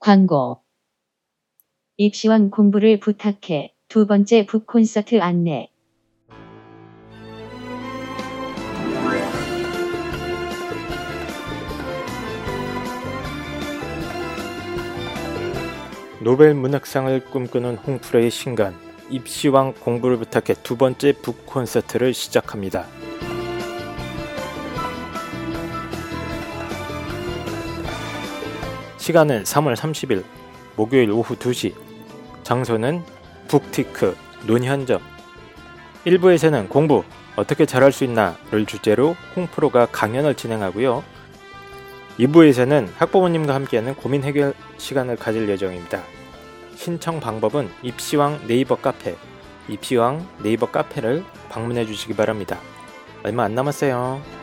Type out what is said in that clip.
광고. 입시왕 공부를 부탁해. 두 번째 북 콘서트 안내. 노벨 문학상을 꿈꾸는 홍프로의 신간 입시왕 공부를 부탁해 두 번째 북 콘서트를 시작합니다. 시간은 3월 30일 목요일 오후 2시 장소는 북티크 논현점 1부에서는 공부 어떻게 잘할 수 있나를 주제로 홍프로가 강연을 진행하고요. 2부에서는 학부모님과 함께하는 고민 해결 시간을 가질 예정입니다. 신청 방법은 입시왕 네이버 카페, 입시왕 네이버 카페를 방문해 주시기 바랍니다. 얼마 안 남았어요.